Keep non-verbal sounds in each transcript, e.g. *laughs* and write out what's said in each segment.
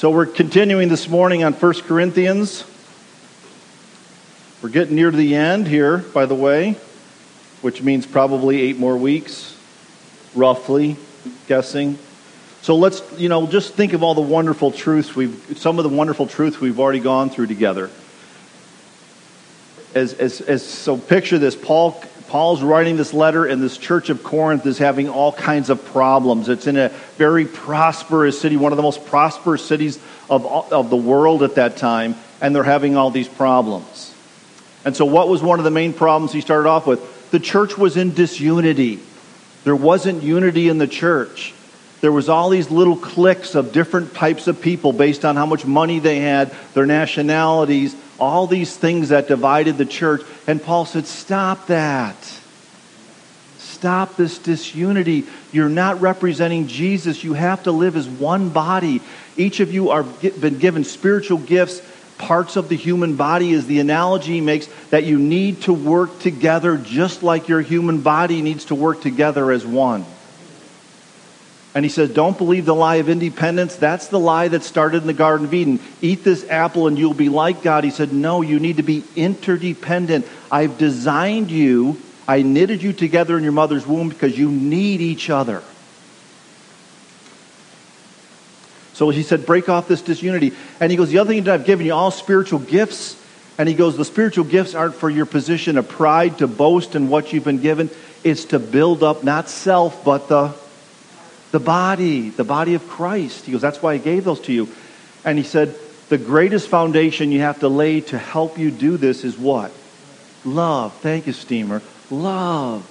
So we're continuing this morning on 1 Corinthians. We're getting near to the end here, by the way, which means probably eight more weeks, roughly, guessing. So let's, you know, just think of all the wonderful truths we've, some of the wonderful truths we've already gone through together. As, as, as, so picture this Paul, Paul's writing this letter, and this church of Corinth is having all kinds of problems. It's in a very prosperous city, one of the most prosperous cities of, of the world at that time, and they're having all these problems. And so, what was one of the main problems he started off with? The church was in disunity. There wasn't unity in the church. There was all these little cliques of different types of people based on how much money they had, their nationalities, all these things that divided the church. And Paul said, Stop that. Stop this disunity. You're not representing Jesus. You have to live as one body. Each of you are been given spiritual gifts. Parts of the human body is the analogy he makes that you need to work together just like your human body needs to work together as one. And he says, Don't believe the lie of independence. That's the lie that started in the Garden of Eden. Eat this apple and you'll be like God. He said, No, you need to be interdependent. I've designed you, I knitted you together in your mother's womb because you need each other. So he said, Break off this disunity. And he goes, The other thing that I've given you, all spiritual gifts. And he goes, The spiritual gifts aren't for your position of pride to boast in what you've been given. It's to build up not self, but the the body, the body of Christ. He goes, That's why I gave those to you. And he said, The greatest foundation you have to lay to help you do this is what? Love. Thank you, Steamer. Love.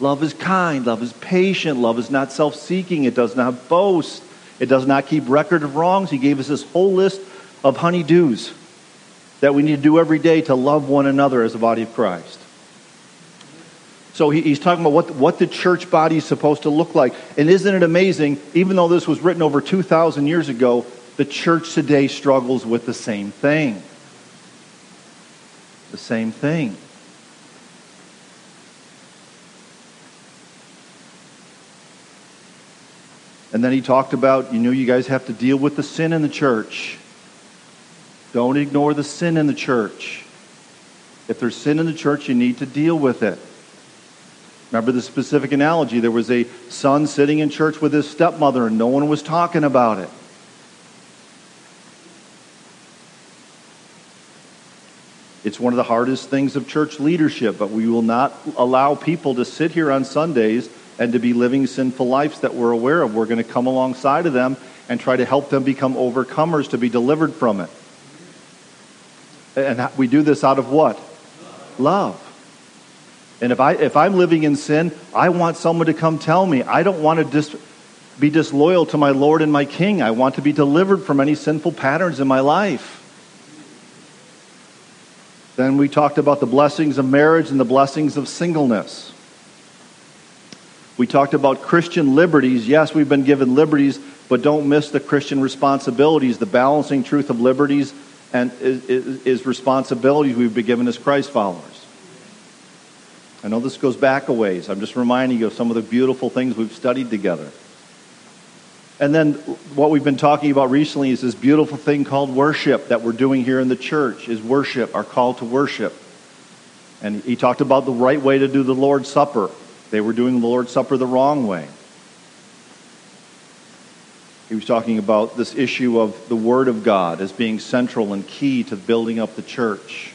Love is kind. Love is patient. Love is not self seeking. It does not boast. It does not keep record of wrongs. He gave us this whole list of honeydews that we need to do every day to love one another as the body of Christ. So he, he's talking about what, what the church body is supposed to look like. And isn't it amazing, even though this was written over 2,000 years ago, the church today struggles with the same thing. The same thing. And then he talked about, you know, you guys have to deal with the sin in the church. Don't ignore the sin in the church. If there's sin in the church, you need to deal with it. Remember the specific analogy. There was a son sitting in church with his stepmother, and no one was talking about it. It's one of the hardest things of church leadership, but we will not allow people to sit here on Sundays and to be living sinful lives that we're aware of. We're going to come alongside of them and try to help them become overcomers to be delivered from it. And we do this out of what? Love. And if, I, if I'm living in sin, I want someone to come tell me. I don't want to dis, be disloyal to my Lord and my King. I want to be delivered from any sinful patterns in my life. Then we talked about the blessings of marriage and the blessings of singleness. We talked about Christian liberties. Yes, we've been given liberties, but don't miss the Christian responsibilities. The balancing truth of liberties and is, is, is responsibilities we've been given as Christ followers. I know this goes back a ways. I'm just reminding you of some of the beautiful things we've studied together. And then what we've been talking about recently is this beautiful thing called worship that we're doing here in the church is worship, our call to worship. And he talked about the right way to do the Lord's Supper. They were doing the Lord's Supper the wrong way. He was talking about this issue of the Word of God as being central and key to building up the church.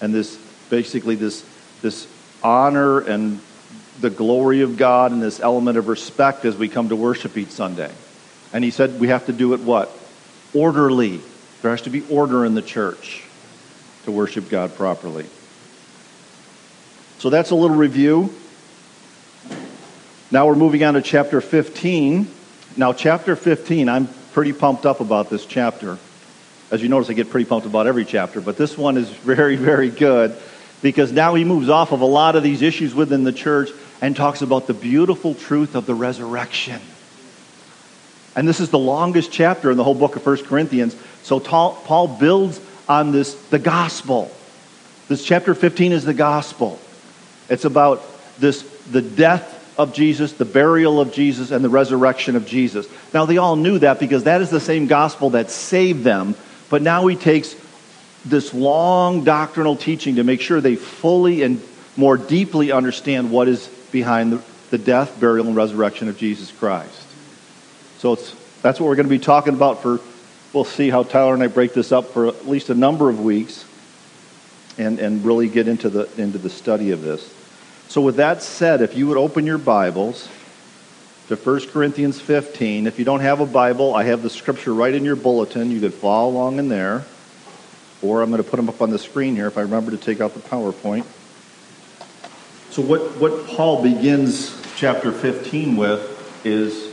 And this basically this this honor and the glory of God and this element of respect as we come to worship each Sunday. And he said we have to do it what? Orderly. There has to be order in the church to worship God properly. So that's a little review. Now we're moving on to chapter 15. Now, chapter 15, I'm pretty pumped up about this chapter. As you notice, I get pretty pumped about every chapter, but this one is *laughs* very, very good because now he moves off of a lot of these issues within the church and talks about the beautiful truth of the resurrection. And this is the longest chapter in the whole book of 1 Corinthians. So Paul builds on this, the gospel. This chapter 15 is the gospel. It's about this, the death of Jesus, the burial of Jesus, and the resurrection of Jesus. Now, they all knew that because that is the same gospel that saved them, but now he takes this long doctrinal teaching to make sure they fully and more deeply understand what is behind the, the death, burial, and resurrection of Jesus Christ. So that's what we're going to be talking about for, we'll see how Tyler and I break this up for at least a number of weeks and, and really get into the, into the study of this. So, with that said, if you would open your Bibles to 1 Corinthians 15, if you don't have a Bible, I have the scripture right in your bulletin. You could follow along in there. Or I'm going to put them up on the screen here if I remember to take out the PowerPoint. So, what, what Paul begins chapter 15 with is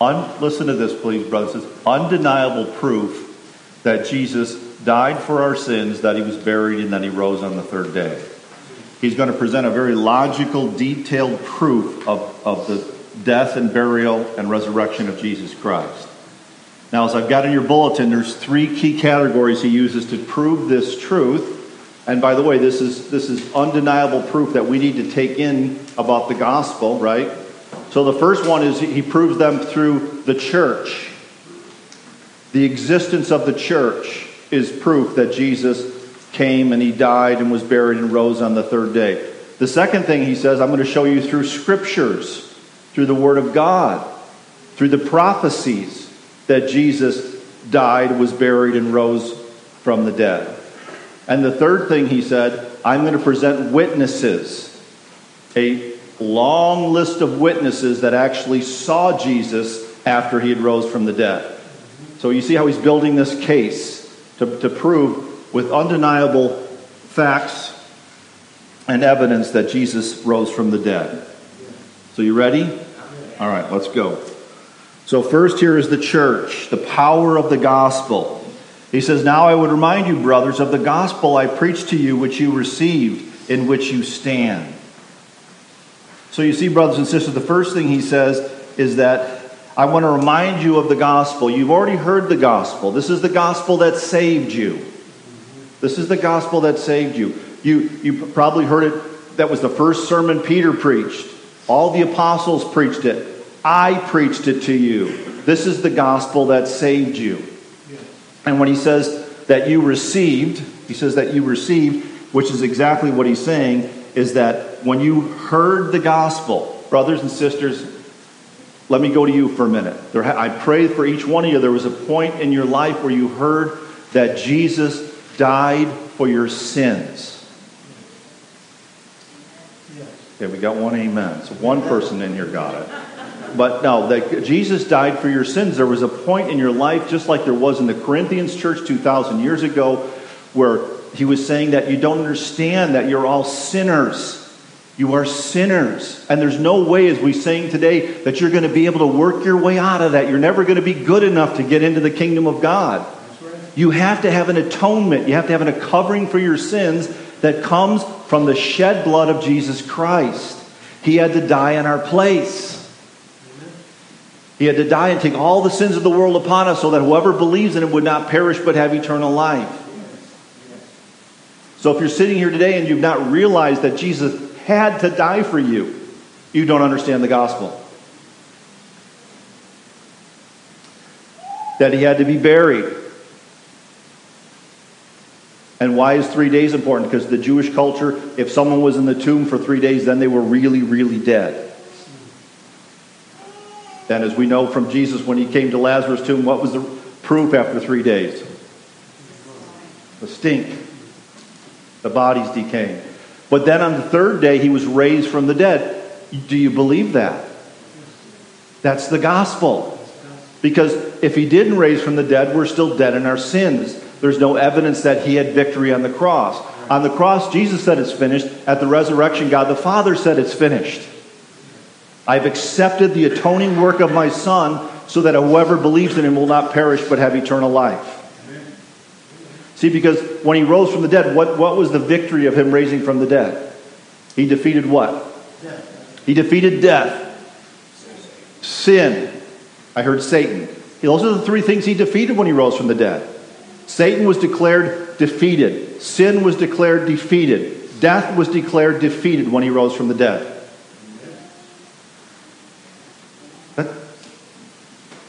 un, listen to this, please, brothers. Undeniable proof that Jesus died for our sins, that he was buried, and that he rose on the third day he's going to present a very logical, detailed proof of, of the death and burial and resurrection of Jesus Christ. Now, as I've got in your bulletin, there's three key categories he uses to prove this truth. And by the way, this is, this is undeniable proof that we need to take in about the gospel, right? So the first one is he proves them through the church. The existence of the church is proof that Jesus came and he died and was buried and rose on the third day. The second thing he says, I'm going to show you through scriptures, through the Word of God, through the prophecies that Jesus died, was buried, and rose from the dead. And the third thing he said, I'm going to present witnesses, a long list of witnesses that actually saw Jesus after he had rose from the dead. So you see how he's building this case to, to prove with undeniable facts and evidence that Jesus rose from the dead. So, you ready? All right, let's go. So, first, here is the church, the power of the gospel. He says, Now I would remind you, brothers, of the gospel I preached to you, which you received, in which you stand. So, you see, brothers and sisters, the first thing he says is that I want to remind you of the gospel. You've already heard the gospel. This is the gospel that saved you. This is the gospel that saved you. You, you probably heard it. That was the first sermon Peter preached. All the apostles preached it. I preached it to you. This is the gospel that saved you. And when he says that you received, he says that you received, which is exactly what he's saying, is that when you heard the gospel, brothers and sisters, let me go to you for a minute. There, I pray for each one of you. There was a point in your life where you heard that Jesus died for your sins. Okay, we got one amen. So one person in here got it. But no, that Jesus died for your sins. There was a point in your life, just like there was in the Corinthians church 2,000 years ago, where he was saying that you don't understand that you're all sinners. You are sinners. And there's no way, as we're saying today, that you're going to be able to work your way out of that. You're never going to be good enough to get into the kingdom of God. You have to have an atonement. You have to have a covering for your sins that comes from the shed blood of Jesus Christ. He had to die in our place. He had to die and take all the sins of the world upon us so that whoever believes in him would not perish but have eternal life. So if you're sitting here today and you've not realized that Jesus had to die for you, you don't understand the gospel. That he had to be buried and why is three days important? Because the Jewish culture, if someone was in the tomb for three days, then they were really, really dead. And as we know from Jesus, when he came to Lazarus' tomb, what was the proof after three days? The stink. The body's decaying. But then on the third day, he was raised from the dead. Do you believe that? That's the gospel. Because if he didn't raise from the dead, we're still dead in our sins. There's no evidence that he had victory on the cross. On the cross, Jesus said it's finished. At the resurrection, God the Father said it's finished. I've accepted the atoning work of my Son so that whoever believes in him will not perish but have eternal life. See, because when he rose from the dead, what, what was the victory of him raising from the dead? He defeated what? He defeated death, sin. I heard Satan. Those are the three things he defeated when he rose from the dead. Satan was declared defeated. Sin was declared defeated. Death was declared defeated when he rose from the dead.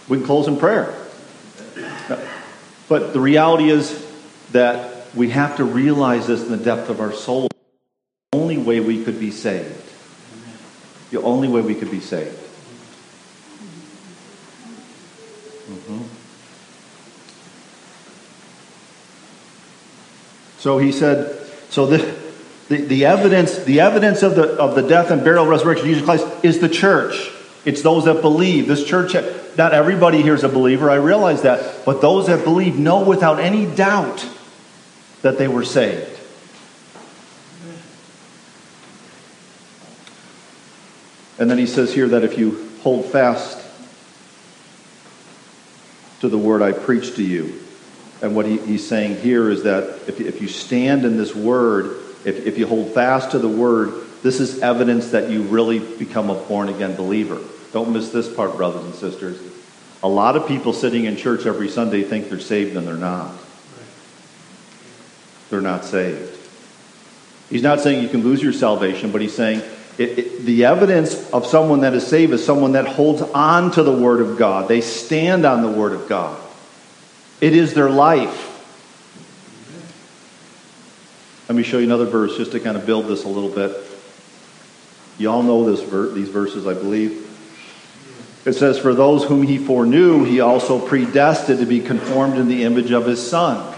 We can close in prayer. But the reality is that we have to realize this in the depth of our soul. The only way we could be saved. The only way we could be saved. Mm-hmm. So he said, so the, the, the, evidence, the evidence of the, of the death and burial resurrection of Jesus Christ is the church. It's those that believe. This church, not everybody here is a believer, I realize that. But those that believe know without any doubt that they were saved. And then he says here that if you hold fast to the word I preach to you, and what he, he's saying here is that if, if you stand in this word, if, if you hold fast to the word, this is evidence that you really become a born again believer. Don't miss this part, brothers and sisters. A lot of people sitting in church every Sunday think they're saved and they're not. They're not saved. He's not saying you can lose your salvation, but he's saying it, it, the evidence of someone that is saved is someone that holds on to the Word of God. They stand on the Word of God. It is their life. Let me show you another verse just to kind of build this a little bit. You all know this ver- these verses, I believe. It says, For those whom he foreknew, he also predestined to be conformed in the image of his son.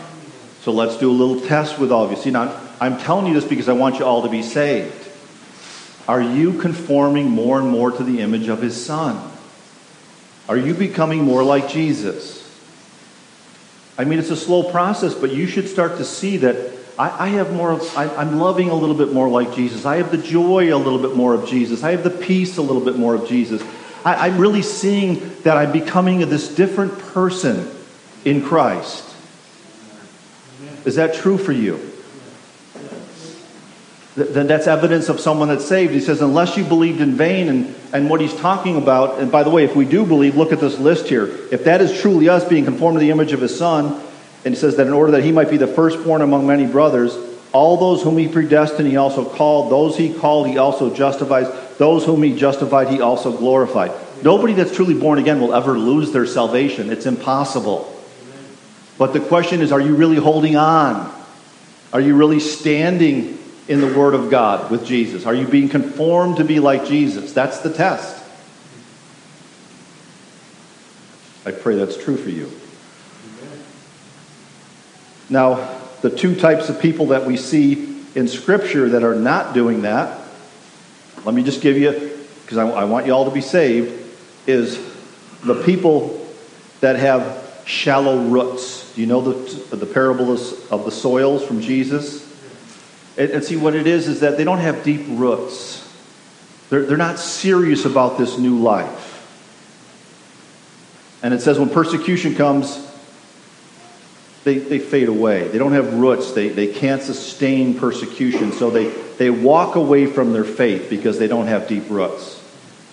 So let's do a little test with all of you. See, now, I'm telling you this because I want you all to be saved. Are you conforming more and more to the image of his son? Are you becoming more like Jesus? I mean, it's a slow process, but you should start to see that I, I have more, I, I'm loving a little bit more like Jesus. I have the joy a little bit more of Jesus. I have the peace a little bit more of Jesus. I, I'm really seeing that I'm becoming this different person in Christ. Is that true for you? Then that's evidence of someone that's saved. He says, unless you believed in vain, and, and what he's talking about, and by the way, if we do believe, look at this list here. If that is truly us being conformed to the image of his son, and he says that in order that he might be the firstborn among many brothers, all those whom he predestined, he also called. Those he called, he also justifies. Those whom he justified, he also glorified. Nobody that's truly born again will ever lose their salvation. It's impossible. But the question is are you really holding on? Are you really standing in the Word of God with Jesus? Are you being conformed to be like Jesus? That's the test. I pray that's true for you. Now, the two types of people that we see in Scripture that are not doing that, let me just give you, because I, I want you all to be saved is the people that have shallow roots. Do you know the, the parable of the soils from Jesus? And, and see, what it is is that they don't have deep roots. They're, they're not serious about this new life. And it says when persecution comes, they, they fade away. They don't have roots. They, they can't sustain persecution. So they, they walk away from their faith because they don't have deep roots.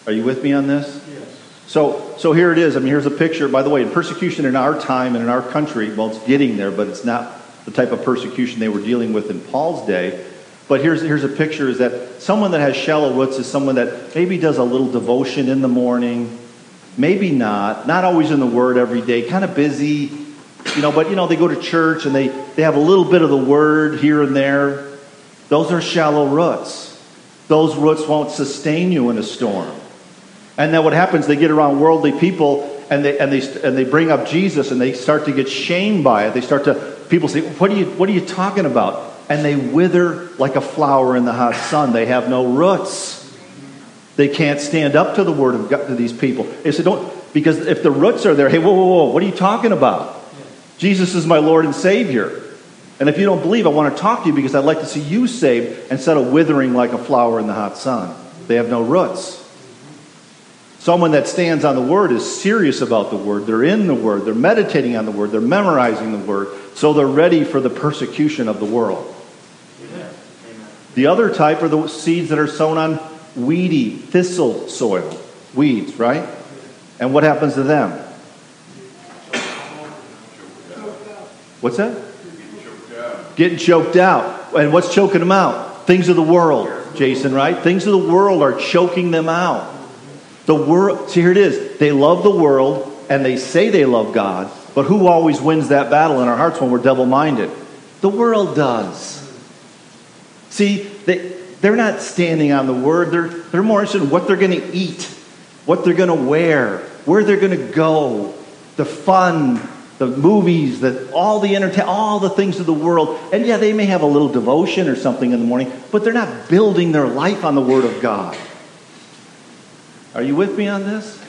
Are you with me on this? Yes. So, so here it is. I mean, here's a picture. By the way, persecution in our time and in our country, well, it's getting there, but it's not the type of persecution they were dealing with in Paul's day. But here's, here's a picture is that someone that has shallow roots is someone that maybe does a little devotion in the morning, maybe not, not always in the Word every day, kind of busy, you know, but, you know, they go to church and they, they have a little bit of the Word here and there. Those are shallow roots. Those roots won't sustain you in a storm. And then what happens, they get around worldly people and they, and they, and they bring up Jesus and they start to get shamed by it. They start to, people say, what are you, what are you talking about? And they wither like a flower in the hot sun. They have no roots. They can't stand up to the word of God to these people. They say, don't, because if the roots are there, hey, whoa, whoa, whoa, what are you talking about? Jesus is my Lord and Savior. And if you don't believe, I want to talk to you because I'd like to see you saved instead of withering like a flower in the hot sun. They have no roots. Someone that stands on the Word is serious about the Word. They're in the Word. They're meditating on the Word. They're memorizing the Word. So they're ready for the persecution of the world. The other type are the seeds that are sown on weedy, thistle soil. Weeds, right? And what happens to them? What's that? Getting choked out. And what's choking them out? Things of the world, Jason, right? Things of the world are choking them out. The world, see, here it is. They love the world and they say they love God, but who always wins that battle in our hearts when we're double minded? The world does. See, they, they're not standing on the word, they're, they're more interested in what they're going to eat, what they're going to wear, where they're going to go, the fun, the movies, the, all the entertainment, all the things of the world. And yeah, they may have a little devotion or something in the morning, but they're not building their life on the Word of God. Are you with me on this?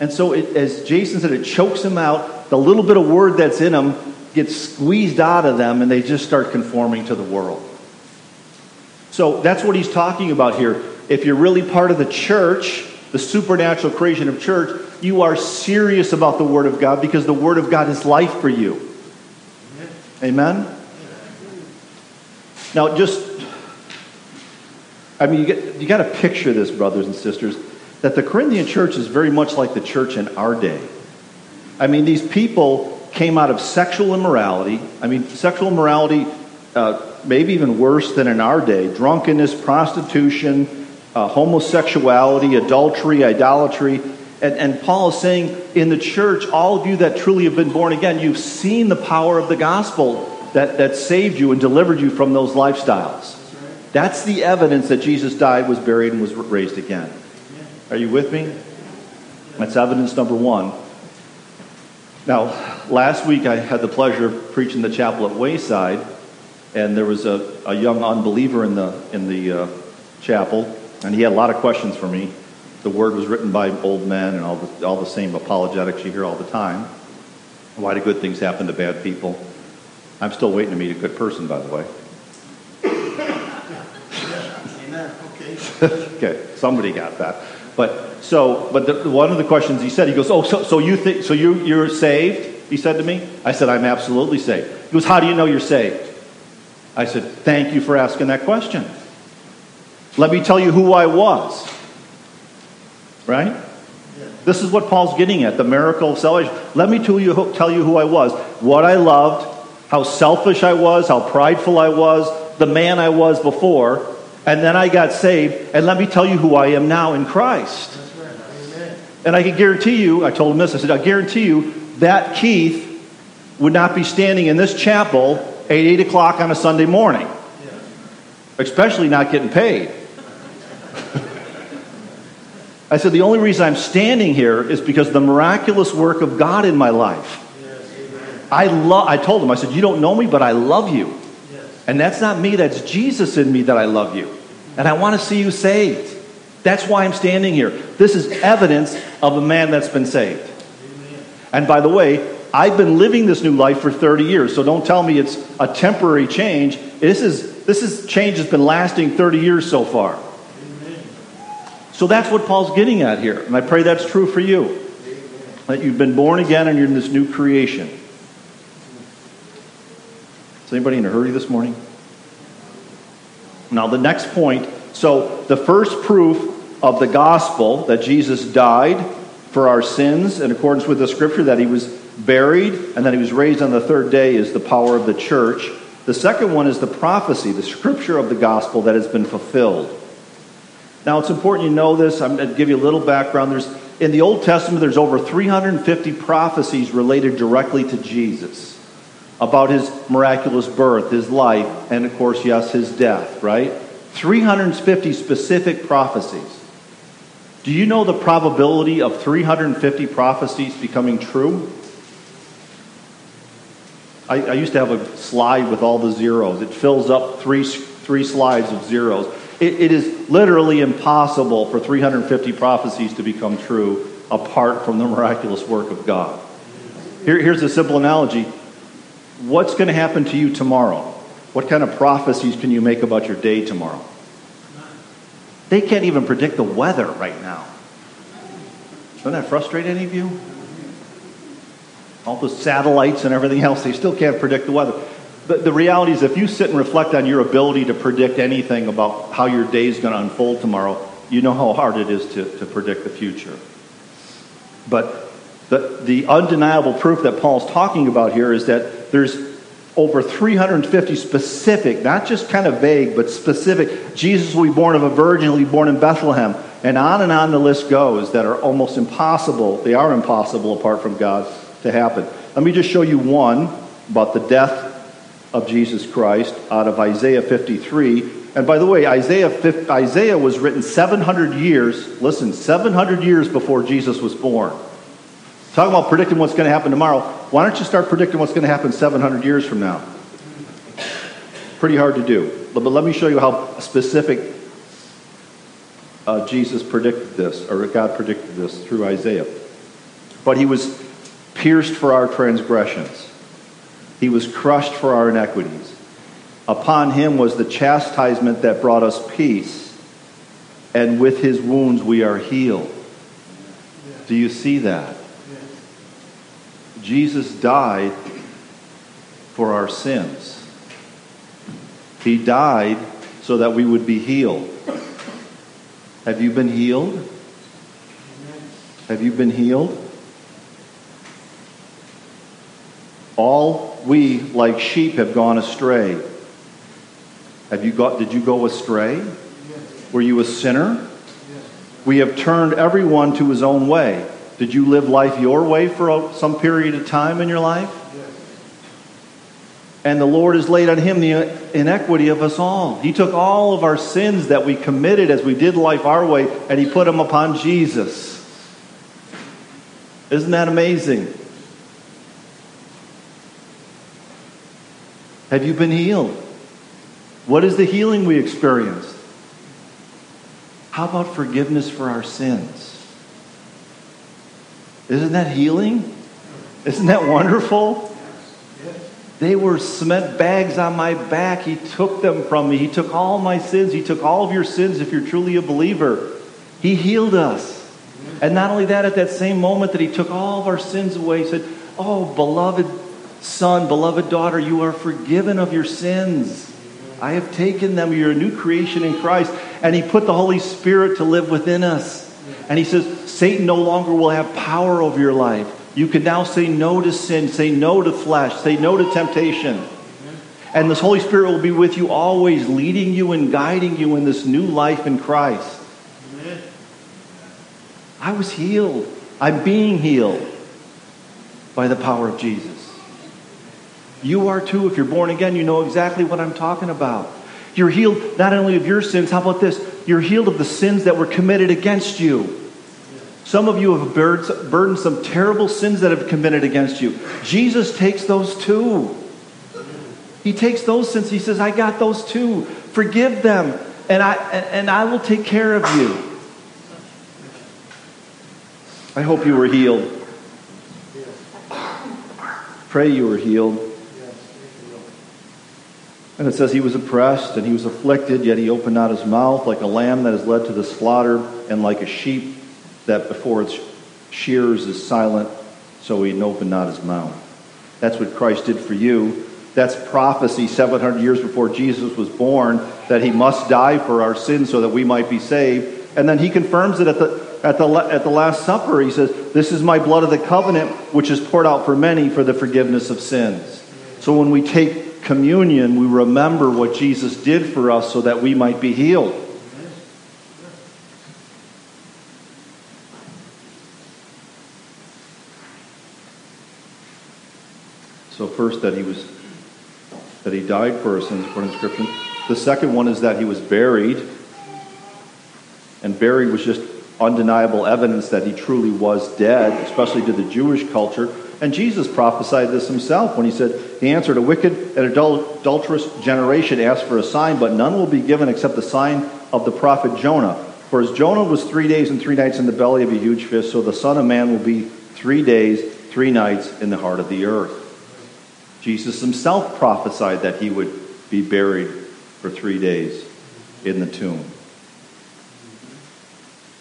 And so, it, as Jason said, it chokes them out. The little bit of word that's in them gets squeezed out of them, and they just start conforming to the world. So, that's what he's talking about here. If you're really part of the church, the supernatural creation of church, you are serious about the Word of God because the Word of God is life for you. Amen? Now, just, I mean, you, you got to picture this, brothers and sisters, that the Corinthian church is very much like the church in our day. I mean, these people came out of sexual immorality. I mean, sexual immorality, uh, maybe even worse than in our day drunkenness, prostitution, uh, homosexuality, adultery, idolatry. And, and Paul is saying, in the church, all of you that truly have been born again, you've seen the power of the gospel that, that saved you and delivered you from those lifestyles. That's the evidence that Jesus died, was buried, and was raised again. Are you with me? That's evidence number one. Now, last week I had the pleasure of preaching the chapel at Wayside, and there was a, a young unbeliever in the, in the uh, chapel, and he had a lot of questions for me the word was written by old men and all the, all the same apologetics you hear all the time. Why do good things happen to bad people? I'm still waiting to meet a good person, by the way. Amen. Okay. *laughs* okay, somebody got that. But so, but the, one of the questions he said, he goes, "Oh, so, so you think so? You you're saved?" He said to me. I said, "I'm absolutely saved." He goes, "How do you know you're saved?" I said, "Thank you for asking that question. Let me tell you who I was." Right? This is what Paul's getting at the miracle of salvation. Let me tell you, tell you who I was, what I loved, how selfish I was, how prideful I was, the man I was before, and then I got saved, and let me tell you who I am now in Christ. And I can guarantee you, I told him this, I said, I guarantee you that Keith would not be standing in this chapel at 8 o'clock on a Sunday morning, especially not getting paid. I said, the only reason I'm standing here is because of the miraculous work of God in my life. Yes, I, love. I told him, I said, you don't know me, but I love you. Yes. And that's not me, that's Jesus in me that I love you. And I want to see you saved. That's why I'm standing here. This is evidence of a man that's been saved. Amen. And by the way, I've been living this new life for 30 years, so don't tell me it's a temporary change. This is this is change has been lasting 30 years so far. So that's what Paul's getting at here. And I pray that's true for you. That you've been born again and you're in this new creation. Is anybody in a hurry this morning? Now, the next point so, the first proof of the gospel that Jesus died for our sins in accordance with the scripture, that he was buried and that he was raised on the third day, is the power of the church. The second one is the prophecy, the scripture of the gospel that has been fulfilled. Now, it's important you know this. I'm going to give you a little background. There's, in the Old Testament, there's over 350 prophecies related directly to Jesus about his miraculous birth, his life, and of course, yes, his death, right? 350 specific prophecies. Do you know the probability of 350 prophecies becoming true? I, I used to have a slide with all the zeros. It fills up three, three slides of zeros. It, it is literally impossible for 350 prophecies to become true apart from the miraculous work of God. Here, here's a simple analogy What's going to happen to you tomorrow? What kind of prophecies can you make about your day tomorrow? They can't even predict the weather right now. Doesn't that frustrate any of you? All the satellites and everything else, they still can't predict the weather the, the reality is if you sit and reflect on your ability to predict anything about how your day is going to unfold tomorrow, you know how hard it is to, to predict the future. But the, the undeniable proof that Paul's talking about here is that there's over 350 specific, not just kind of vague, but specific. Jesus will be born of a virgin, he'll be born in Bethlehem. And on and on the list goes that are almost impossible. They are impossible apart from God to happen. Let me just show you one about the death of Jesus Christ out of Isaiah 53. And by the way, Isaiah, Isaiah was written 700 years, listen, 700 years before Jesus was born. Talking about predicting what's going to happen tomorrow. Why don't you start predicting what's going to happen 700 years from now? Pretty hard to do. But, let me show you how specific uh, Jesus predicted this, or God predicted this through Isaiah. But he was pierced for our transgressions, he was crushed for our iniquities. Upon him was the chastisement that brought us peace, and with his wounds we are healed. Do you see that? Jesus died for our sins. He died so that we would be healed. Have you been healed? Have you been healed? All we, like sheep, have gone astray. Have you got, did you go astray? Were you a sinner? We have turned everyone to his own way. Did you live life your way for some period of time in your life? And the Lord has laid on him the iniquity of us all. He took all of our sins that we committed as we did life our way, and he put them upon Jesus. Isn't that amazing? Have you been healed? What is the healing we experienced? How about forgiveness for our sins? Isn't that healing? Isn't that wonderful? They were cement bags on my back. He took them from me. He took all my sins. He took all of your sins if you're truly a believer. He healed us. And not only that, at that same moment that He took all of our sins away, He said, Oh, beloved son, beloved daughter, you are forgiven of your sins. I have taken them. You're a new creation in Christ. And He put the Holy Spirit to live within us. And He says, Satan no longer will have power over your life. You can now say no to sin, say no to flesh, say no to temptation. And this Holy Spirit will be with you always, leading you and guiding you in this new life in Christ. I was healed. I'm being healed by the power of Jesus. You are too. If you're born again, you know exactly what I'm talking about. You're healed not only of your sins, how about this? You're healed of the sins that were committed against you. Some of you have burdened some terrible sins that have committed against you. Jesus takes those too. He takes those sins. He says, I got those too. Forgive them, and I, and I will take care of you. I hope you were healed. Pray you were healed. And it says he was oppressed and he was afflicted, yet he opened not his mouth like a lamb that is led to the slaughter, and like a sheep that before its shears is silent, so he opened not his mouth. That's what Christ did for you. That's prophecy 700 years before Jesus was born that he must die for our sins so that we might be saved. And then he confirms it at the, at the, at the Last Supper. He says, This is my blood of the covenant, which is poured out for many for the forgiveness of sins. So when we take communion, we remember what Jesus did for us so that we might be healed. So first that he was that he died for according to scripture. The second one is that he was buried. And buried was just undeniable evidence that he truly was dead, especially to the Jewish culture. And Jesus prophesied this himself when he said, He answered, A wicked and adulterous generation asked for a sign, but none will be given except the sign of the prophet Jonah. For as Jonah was three days and three nights in the belly of a huge fish, so the Son of Man will be three days, three nights in the heart of the earth. Jesus himself prophesied that he would be buried for three days in the tomb.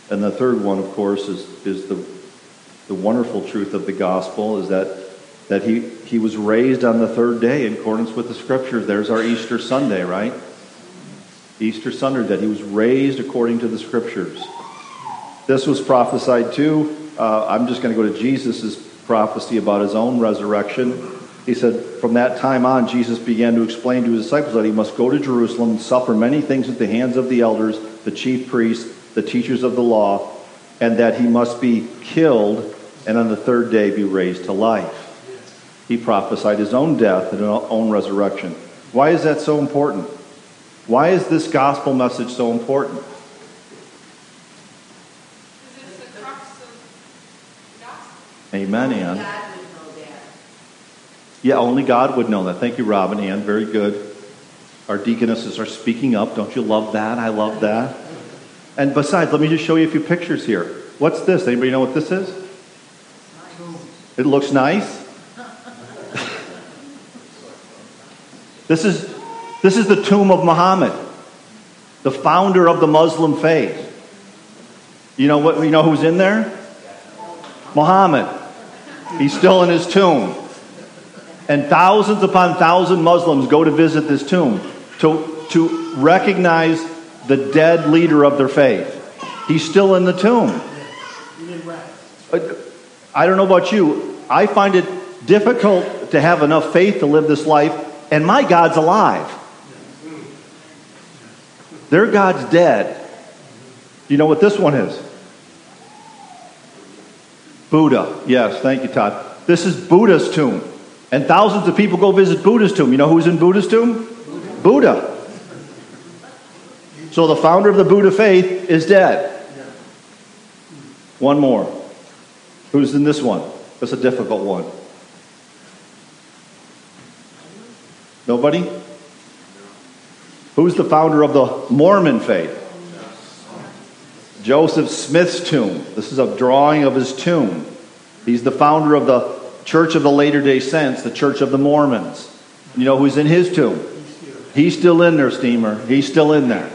And the third one, of course, is, is the the wonderful truth of the gospel is that, that he, he was raised on the third day in accordance with the scriptures. There's our Easter Sunday, right? Easter Sunday, that he was raised according to the scriptures. This was prophesied too. Uh, I'm just going to go to Jesus' prophecy about his own resurrection. He said, From that time on, Jesus began to explain to his disciples that he must go to Jerusalem and suffer many things at the hands of the elders, the chief priests, the teachers of the law, and that he must be killed and on the third day be raised to life. He prophesied his own death and his own resurrection. Why is that so important? Why is this gospel message so important? Amen, Ann. Yeah, only God would know that. Thank you, Robin. Ann, very good. Our deaconesses are speaking up. Don't you love that? I love that. And besides, let me just show you a few pictures here. What's this? Anybody know what this is? It looks nice. this is this is the tomb of Muhammad, the founder of the Muslim faith. You know what you know who's in there? Muhammad. He's still in his tomb. And thousands upon thousands of Muslims go to visit this tomb to, to recognize the dead leader of their faith. He's still in the tomb. I don't know about you. I find it difficult to have enough faith to live this life, and my God's alive. Their God's dead. You know what this one is? Buddha. Yes, thank you, Todd. This is Buddha's tomb. And thousands of people go visit Buddha's tomb. You know who's in Buddha's tomb? Buddha. So the founder of the Buddha faith is dead. One more. Who's in this one? That's a difficult one. Nobody? Who's the founder of the Mormon faith? Joseph Smith's tomb. This is a drawing of his tomb. He's the founder of the Church of the Latter day Saints, the Church of the Mormons. You know who's in his tomb? He's still in there, steamer. He's still in there.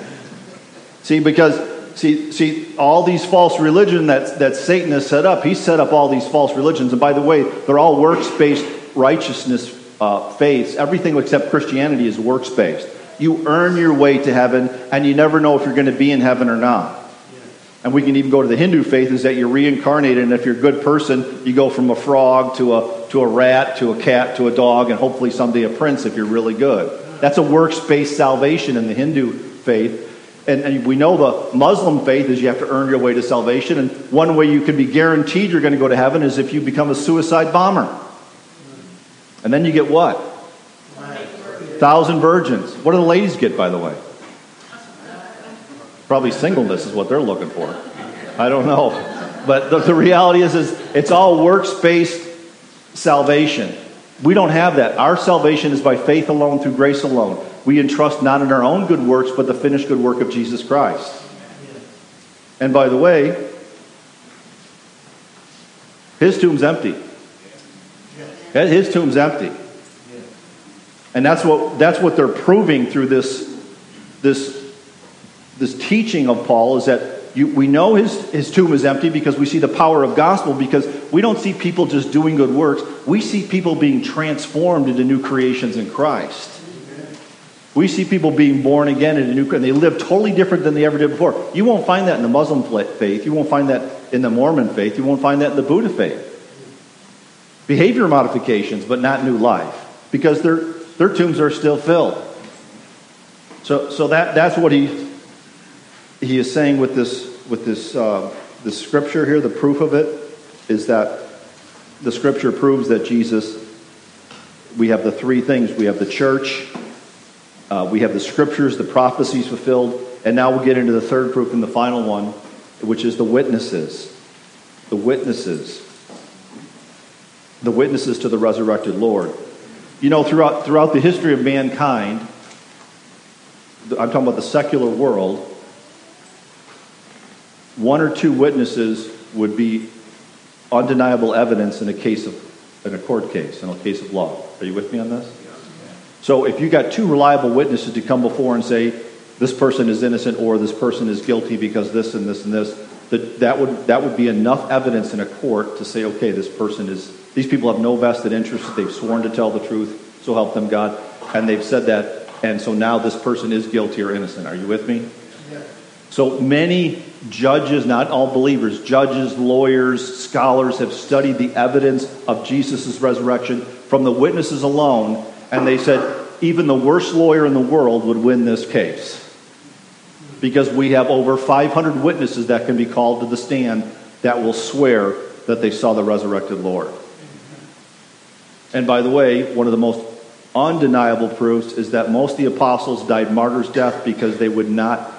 See, because see, see, all these false religion that, that Satan has set up, he set up all these false religions. And by the way, they're all works-based righteousness uh, faiths. Everything except Christianity is works-based. You earn your way to heaven, and you never know if you're going to be in heaven or not. And we can even go to the Hindu faith is that you're reincarnated, and if you're a good person, you go from a frog to a, to a rat to a cat to a dog, and hopefully someday a prince if you're really good. That's a works based salvation in the Hindu faith. And, and, we know the Muslim faith is you have to earn your way to salvation. And one way you can be guaranteed you're going to go to heaven is if you become a suicide bomber. And then you get what? Thousand virgins. What do the ladies get, by the way? Probably singleness is what they're looking for. I don't know. But the, the reality is, is it's all works based salvation. We don't have that. Our salvation is by faith alone, through grace alone. We entrust not in our own good works, but the finished good work of Jesus Christ. And by the way, his tomb's empty. His tomb's empty. And that's what, that's what they're proving through this, this this teaching of Paul is that you, we know his, his tomb is empty because we see the power of gospel because we don't see people just doing good works. We see people being transformed into new creations in Christ. We see people being born again into new and they live totally different than they ever did before. You won't find that in the Muslim faith. You won't find that in the Mormon faith. You won't find that in the Buddha faith. Behavior modifications, but not new life because their, their tombs are still filled. So, so that, that's what he he is saying with this with this uh, this scripture here, the proof of it is that the scripture proves that Jesus. We have the three things. We have the church. Uh, we have the scriptures, the prophecies fulfilled, and now we'll get into the third proof and the final one, which is the witnesses. The witnesses. The witnesses to the resurrected Lord. You know, throughout, throughout the history of mankind, I'm talking about the secular world, one or two witnesses would be undeniable evidence in a case of in a court case, in a case of law. Are you with me on this? So if you got two reliable witnesses to come before and say this person is innocent or this person is guilty because this and this and this, that, that would that would be enough evidence in a court to say, okay, this person is these people have no vested interest, they've sworn to tell the truth, so help them God, and they've said that, and so now this person is guilty or innocent. Are you with me? So many judges, not all believers, judges, lawyers, scholars have studied the evidence of Jesus' resurrection from the witnesses alone, and they said even the worst lawyer in the world would win this case because we have over 500 witnesses that can be called to the stand that will swear that they saw the resurrected Lord. And by the way, one of the most undeniable proofs is that most of the apostles died martyr's death because they would not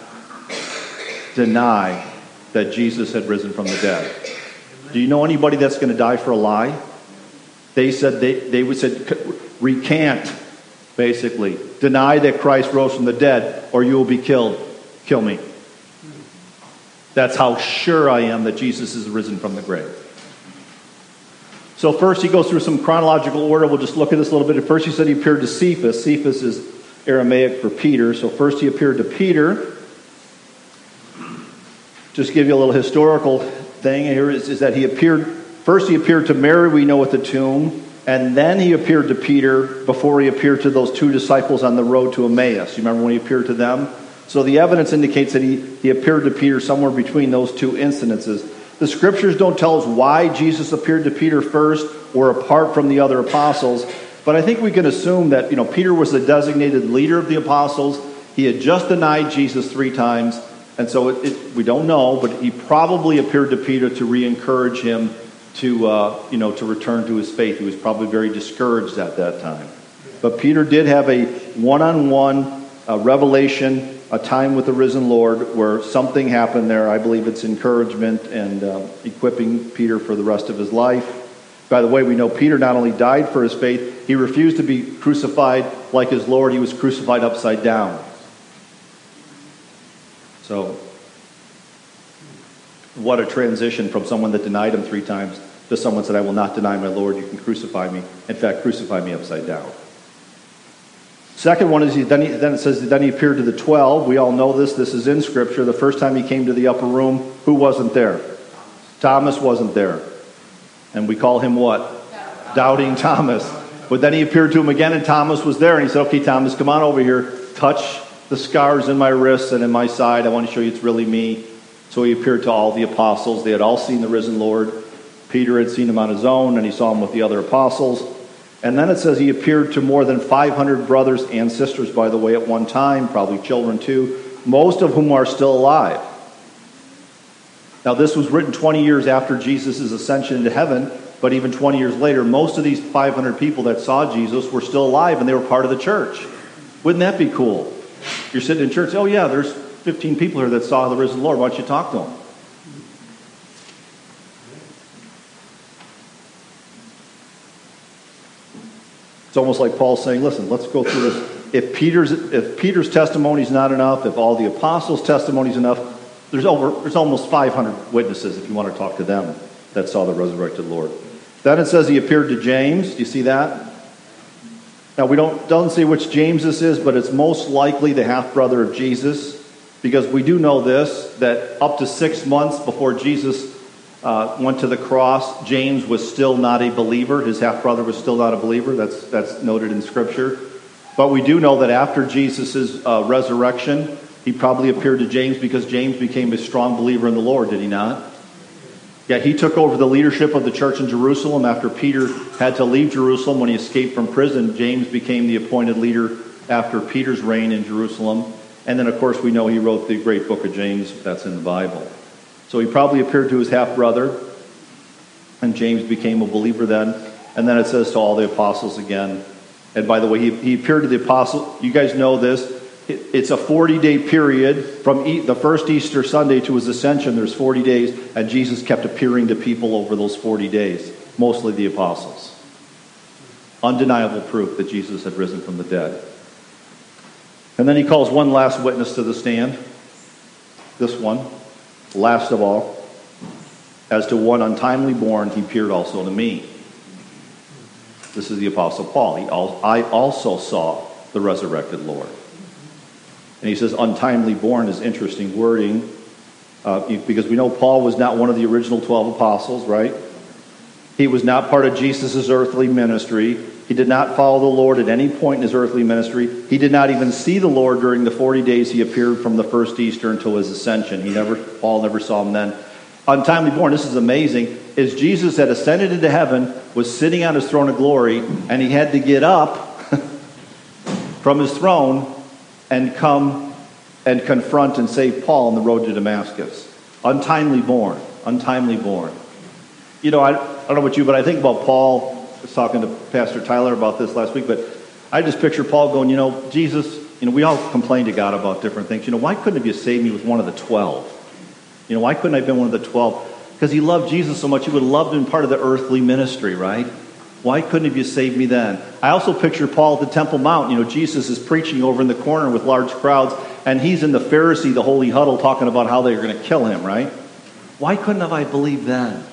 deny that Jesus had risen from the dead. Do you know anybody that's going to die for a lie? They said they, they would said recant, basically. Deny that Christ rose from the dead, or you will be killed. Kill me. That's how sure I am that Jesus is risen from the grave. So first he goes through some chronological order. We'll just look at this a little bit. At first he said he appeared to Cephas. Cephas is Aramaic for Peter. So first he appeared to Peter. Just give you a little historical thing here is, is that he appeared first he appeared to Mary, we know at the tomb, and then he appeared to Peter before he appeared to those two disciples on the road to Emmaus. You remember when he appeared to them? So the evidence indicates that he, he appeared to Peter somewhere between those two incidences. The scriptures don't tell us why Jesus appeared to Peter first or apart from the other apostles, but I think we can assume that you know Peter was the designated leader of the apostles. He had just denied Jesus three times, and so it, it, we don't know, but he probably appeared to Peter to re-encourage him to uh, you know to return to his faith. He was probably very discouraged at that time. But Peter did have a one-on-one uh, revelation a time with the risen Lord where something happened there. I believe it's encouragement and uh, equipping Peter for the rest of his life. By the way, we know Peter not only died for his faith, he refused to be crucified like his Lord, he was crucified upside down. So, what a transition from someone that denied him three times to someone said, I will not deny my Lord, you can crucify me. In fact, crucify me upside down. Second one is he, then, he, then it says then he appeared to the twelve. We all know this. This is in Scripture. The first time he came to the upper room, who wasn't there? Thomas wasn't there, and we call him what? Doubting Thomas. But then he appeared to him again, and Thomas was there, and he said, "Okay, Thomas, come on over here. Touch the scars in my wrists and in my side. I want to show you it's really me." So he appeared to all the apostles. They had all seen the risen Lord. Peter had seen him on his own, and he saw him with the other apostles. And then it says he appeared to more than 500 brothers and sisters, by the way, at one time, probably children too, most of whom are still alive. Now, this was written 20 years after Jesus' ascension into heaven, but even 20 years later, most of these 500 people that saw Jesus were still alive and they were part of the church. Wouldn't that be cool? You're sitting in church, oh, yeah, there's 15 people here that saw the risen Lord. Why don't you talk to them? It's almost like Paul saying, listen, let's go through this. If Peter's, if Peter's testimony is not enough, if all the apostles' testimony is enough, there's, over, there's almost 500 witnesses, if you want to talk to them, that saw the resurrected Lord. Then it says he appeared to James. Do you see that? Now, we don't, don't see which James this is, but it's most likely the half brother of Jesus, because we do know this that up to six months before Jesus uh, went to the cross. James was still not a believer. His half brother was still not a believer. That's, that's noted in Scripture. But we do know that after Jesus' uh, resurrection, he probably appeared to James because James became a strong believer in the Lord, did he not? Yeah, he took over the leadership of the church in Jerusalem after Peter had to leave Jerusalem when he escaped from prison. James became the appointed leader after Peter's reign in Jerusalem. And then, of course, we know he wrote the great book of James that's in the Bible. So he probably appeared to his half brother, and James became a believer then. And then it says to all the apostles again. And by the way, he, he appeared to the apostles. You guys know this. It, it's a 40 day period from e- the first Easter Sunday to his ascension. There's 40 days, and Jesus kept appearing to people over those 40 days, mostly the apostles. Undeniable proof that Jesus had risen from the dead. And then he calls one last witness to the stand. This one. Last of all, as to one untimely born, he appeared also to me. This is the Apostle Paul. I also saw the resurrected Lord. And he says, untimely born is interesting wording uh, because we know Paul was not one of the original 12 apostles, right? He was not part of Jesus' earthly ministry. He did not follow the Lord at any point in his earthly ministry. He did not even see the Lord during the 40 days he appeared from the first Easter until his ascension. He never, Paul never saw him then. Untimely born, this is amazing, is Jesus had ascended into heaven, was sitting on his throne of glory, and he had to get up *laughs* from his throne and come and confront and save Paul on the road to Damascus. Untimely born, untimely born. You know, I, I don't know about you, but I think about Paul. Was talking to Pastor Tyler about this last week, but I just picture Paul going, you know, Jesus, you know, we all complain to God about different things. You know, why couldn't have you saved me with one of the twelve? You know, why couldn't I have been one of the twelve? Because he loved Jesus so much, he would have loved him part of the earthly ministry, right? Why couldn't have you saved me then? I also picture Paul at the Temple Mount. You know, Jesus is preaching over in the corner with large crowds, and he's in the Pharisee, the holy huddle, talking about how they're going to kill him, right? Why couldn't have I believed then?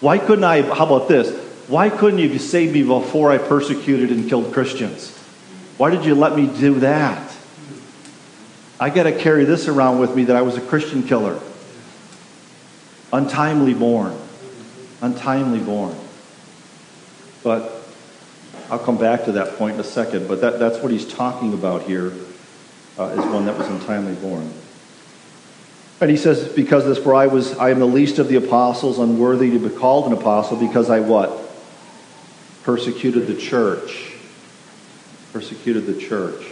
Why couldn't I, how about this? Why couldn't you save me before I persecuted and killed Christians? Why did you let me do that? I got to carry this around with me that I was a Christian killer. Untimely born. Untimely born. But I'll come back to that point in a second. But that, that's what he's talking about here uh, is one that was untimely born. And he says, because this, for I was, I am the least of the apostles, unworthy to be called an apostle, because I what? Persecuted the church. Persecuted the church.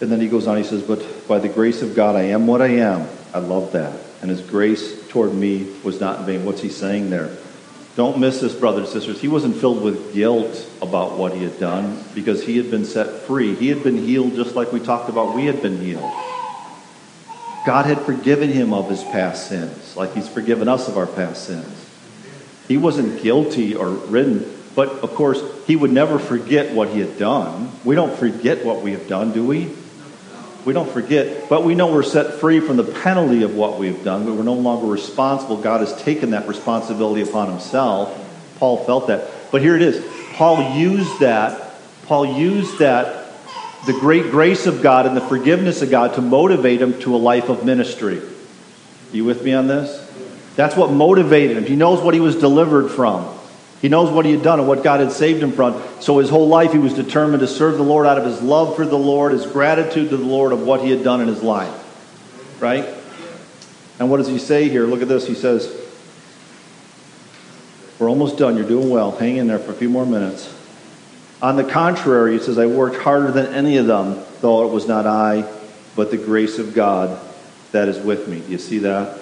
And then he goes on, he says, But by the grace of God, I am what I am. I love that. And his grace toward me was not in vain. What's he saying there? Don't miss this, brothers and sisters. He wasn't filled with guilt about what he had done because he had been set free. He had been healed just like we talked about we had been healed. God had forgiven him of his past sins, like he's forgiven us of our past sins. He wasn't guilty or ridden, but of course, he would never forget what he had done. We don't forget what we have done, do we? We don't forget, but we know we're set free from the penalty of what we've done. but We're no longer responsible. God has taken that responsibility upon himself. Paul felt that. But here it is. Paul used that. Paul used that, the great grace of God and the forgiveness of God to motivate him to a life of ministry. You with me on this? That's what motivated him. He knows what he was delivered from. He knows what he had done and what God had saved him from. So his whole life he was determined to serve the Lord out of his love for the Lord, his gratitude to the Lord of what he had done in his life. Right? And what does he say here? Look at this. He says, We're almost done. You're doing well. Hang in there for a few more minutes. On the contrary, he says, I worked harder than any of them, though it was not I, but the grace of God that is with me. Do you see that?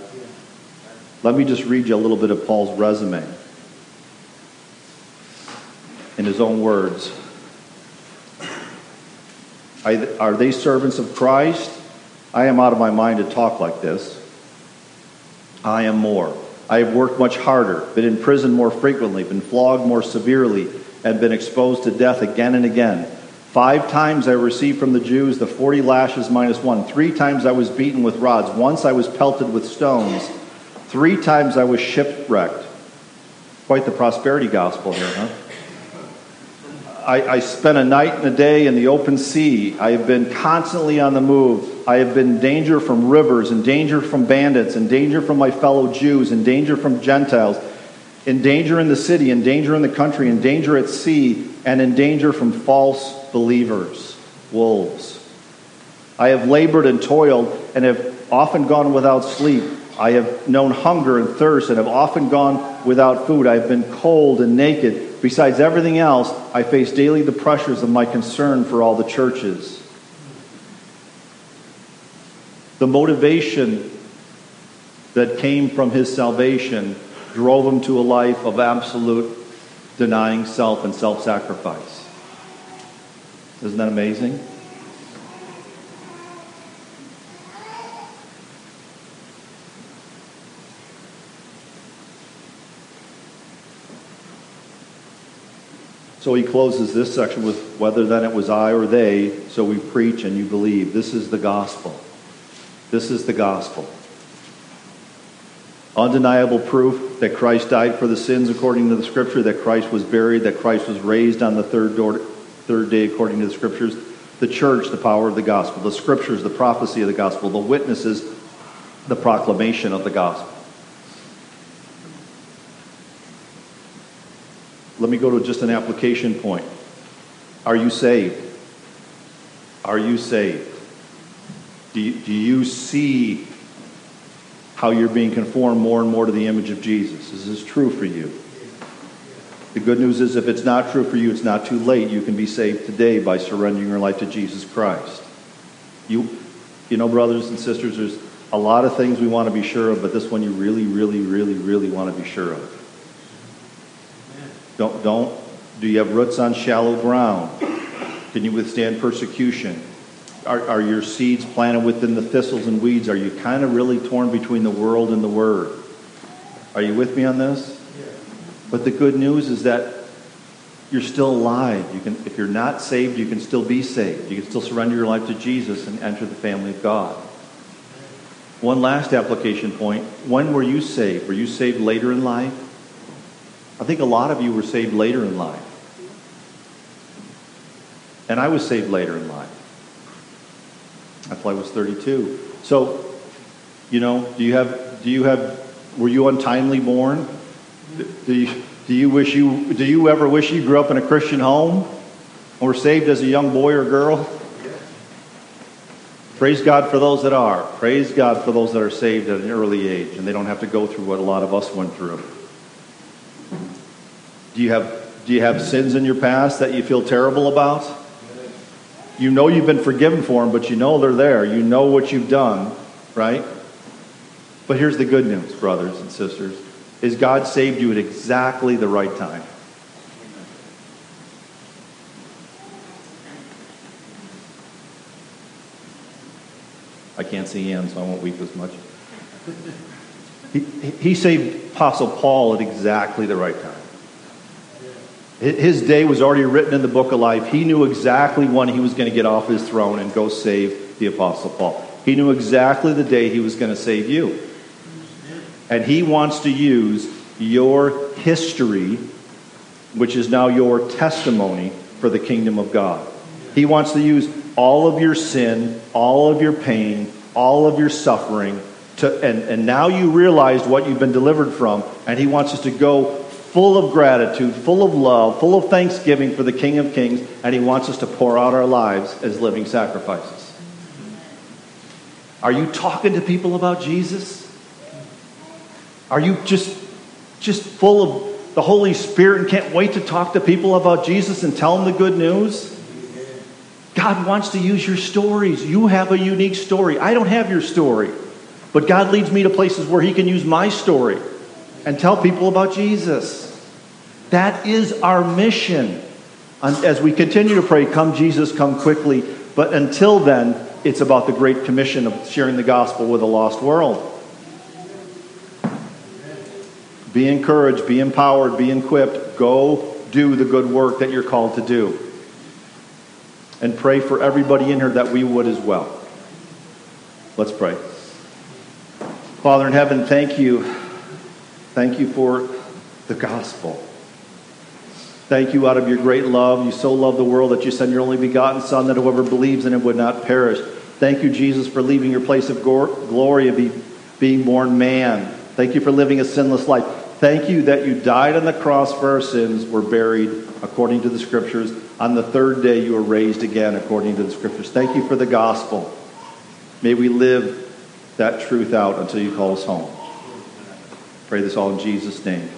Let me just read you a little bit of Paul's resume in his own words. Are they servants of Christ? I am out of my mind to talk like this. I am more. I have worked much harder, been in prison more frequently, been flogged more severely, and been exposed to death again and again. Five times I received from the Jews the 40 lashes minus one. Three times I was beaten with rods. Once I was pelted with stones. Three times I was shipwrecked. Quite the prosperity gospel here, huh? I, I spent a night and a day in the open sea. I have been constantly on the move. I have been in danger from rivers, in danger from bandits, in danger from my fellow Jews, in danger from Gentiles, in danger in the city, in danger in the country, in danger at sea, and in danger from false believers, wolves. I have labored and toiled and have often gone without sleep. I have known hunger and thirst and have often gone without food. I have been cold and naked. Besides everything else, I face daily the pressures of my concern for all the churches. The motivation that came from his salvation drove him to a life of absolute denying self and self sacrifice. Isn't that amazing? So he closes this section with whether then it was I or they, so we preach and you believe. This is the gospel. This is the gospel. Undeniable proof that Christ died for the sins according to the scripture, that Christ was buried, that Christ was raised on the third, door, third day according to the scriptures. The church, the power of the gospel. The scriptures, the prophecy of the gospel. The witnesses, the proclamation of the gospel. Let me go to just an application point. Are you saved? Are you saved? Do you, do you see how you're being conformed more and more to the image of Jesus? This Is this true for you? The good news is if it's not true for you, it's not too late. You can be saved today by surrendering your life to Jesus Christ. You, you know, brothers and sisters, there's a lot of things we want to be sure of, but this one you really, really, really, really want to be sure of. Don't, don't, do you have roots on shallow ground? Can you withstand persecution? Are, are your seeds planted within the thistles and weeds? Are you kind of really torn between the world and the Word? Are you with me on this? But the good news is that you're still alive. You can, if you're not saved, you can still be saved. You can still surrender your life to Jesus and enter the family of God. One last application point. When were you saved? Were you saved later in life? I think a lot of you were saved later in life. And I was saved later in life. I was 32. So, you know, do you have, do you have, were you untimely born? Do you, do you wish you, do you ever wish you grew up in a Christian home or saved as a young boy or girl? Praise God for those that are. Praise God for those that are saved at an early age and they don't have to go through what a lot of us went through. Do you have, do you have sins in your past that you feel terrible about? You know you've been forgiven for them, but you know they're there. You know what you've done, right? But here's the good news, brothers and sisters, is God saved you at exactly the right time. I can't see Ann, so I won't weep as much. He, he saved Apostle Paul at exactly the right time. His day was already written in the book of life. He knew exactly when he was going to get off his throne and go save the Apostle Paul. He knew exactly the day he was going to save you. And he wants to use your history, which is now your testimony, for the kingdom of God. He wants to use all of your sin, all of your pain, all of your suffering, to, and, and now you realized what you've been delivered from, and he wants us to go full of gratitude, full of love, full of thanksgiving for the King of Kings, and He wants us to pour out our lives as living sacrifices. Are you talking to people about Jesus? Are you just just full of the Holy Spirit and can't wait to talk to people about Jesus and tell them the good news? God wants to use your stories. You have a unique story. I don't have your story. But God leads me to places where He can use my story and tell people about Jesus. That is our mission. As we continue to pray, come Jesus, come quickly. But until then, it's about the Great Commission of sharing the gospel with a lost world. Be encouraged, be empowered, be equipped. Go do the good work that you're called to do. And pray for everybody in here that we would as well. Let's pray. Father in heaven, thank you. Thank you for the gospel. Thank you out of your great love. You so love the world that you sent your only begotten Son that whoever believes in him would not perish. Thank you, Jesus, for leaving your place of glory and be, being born man. Thank you for living a sinless life. Thank you that you died on the cross for our sins, were buried according to the scriptures. On the third day, you were raised again according to the scriptures. Thank you for the gospel. May we live that truth out until you call us home. Pray this all in Jesus' name.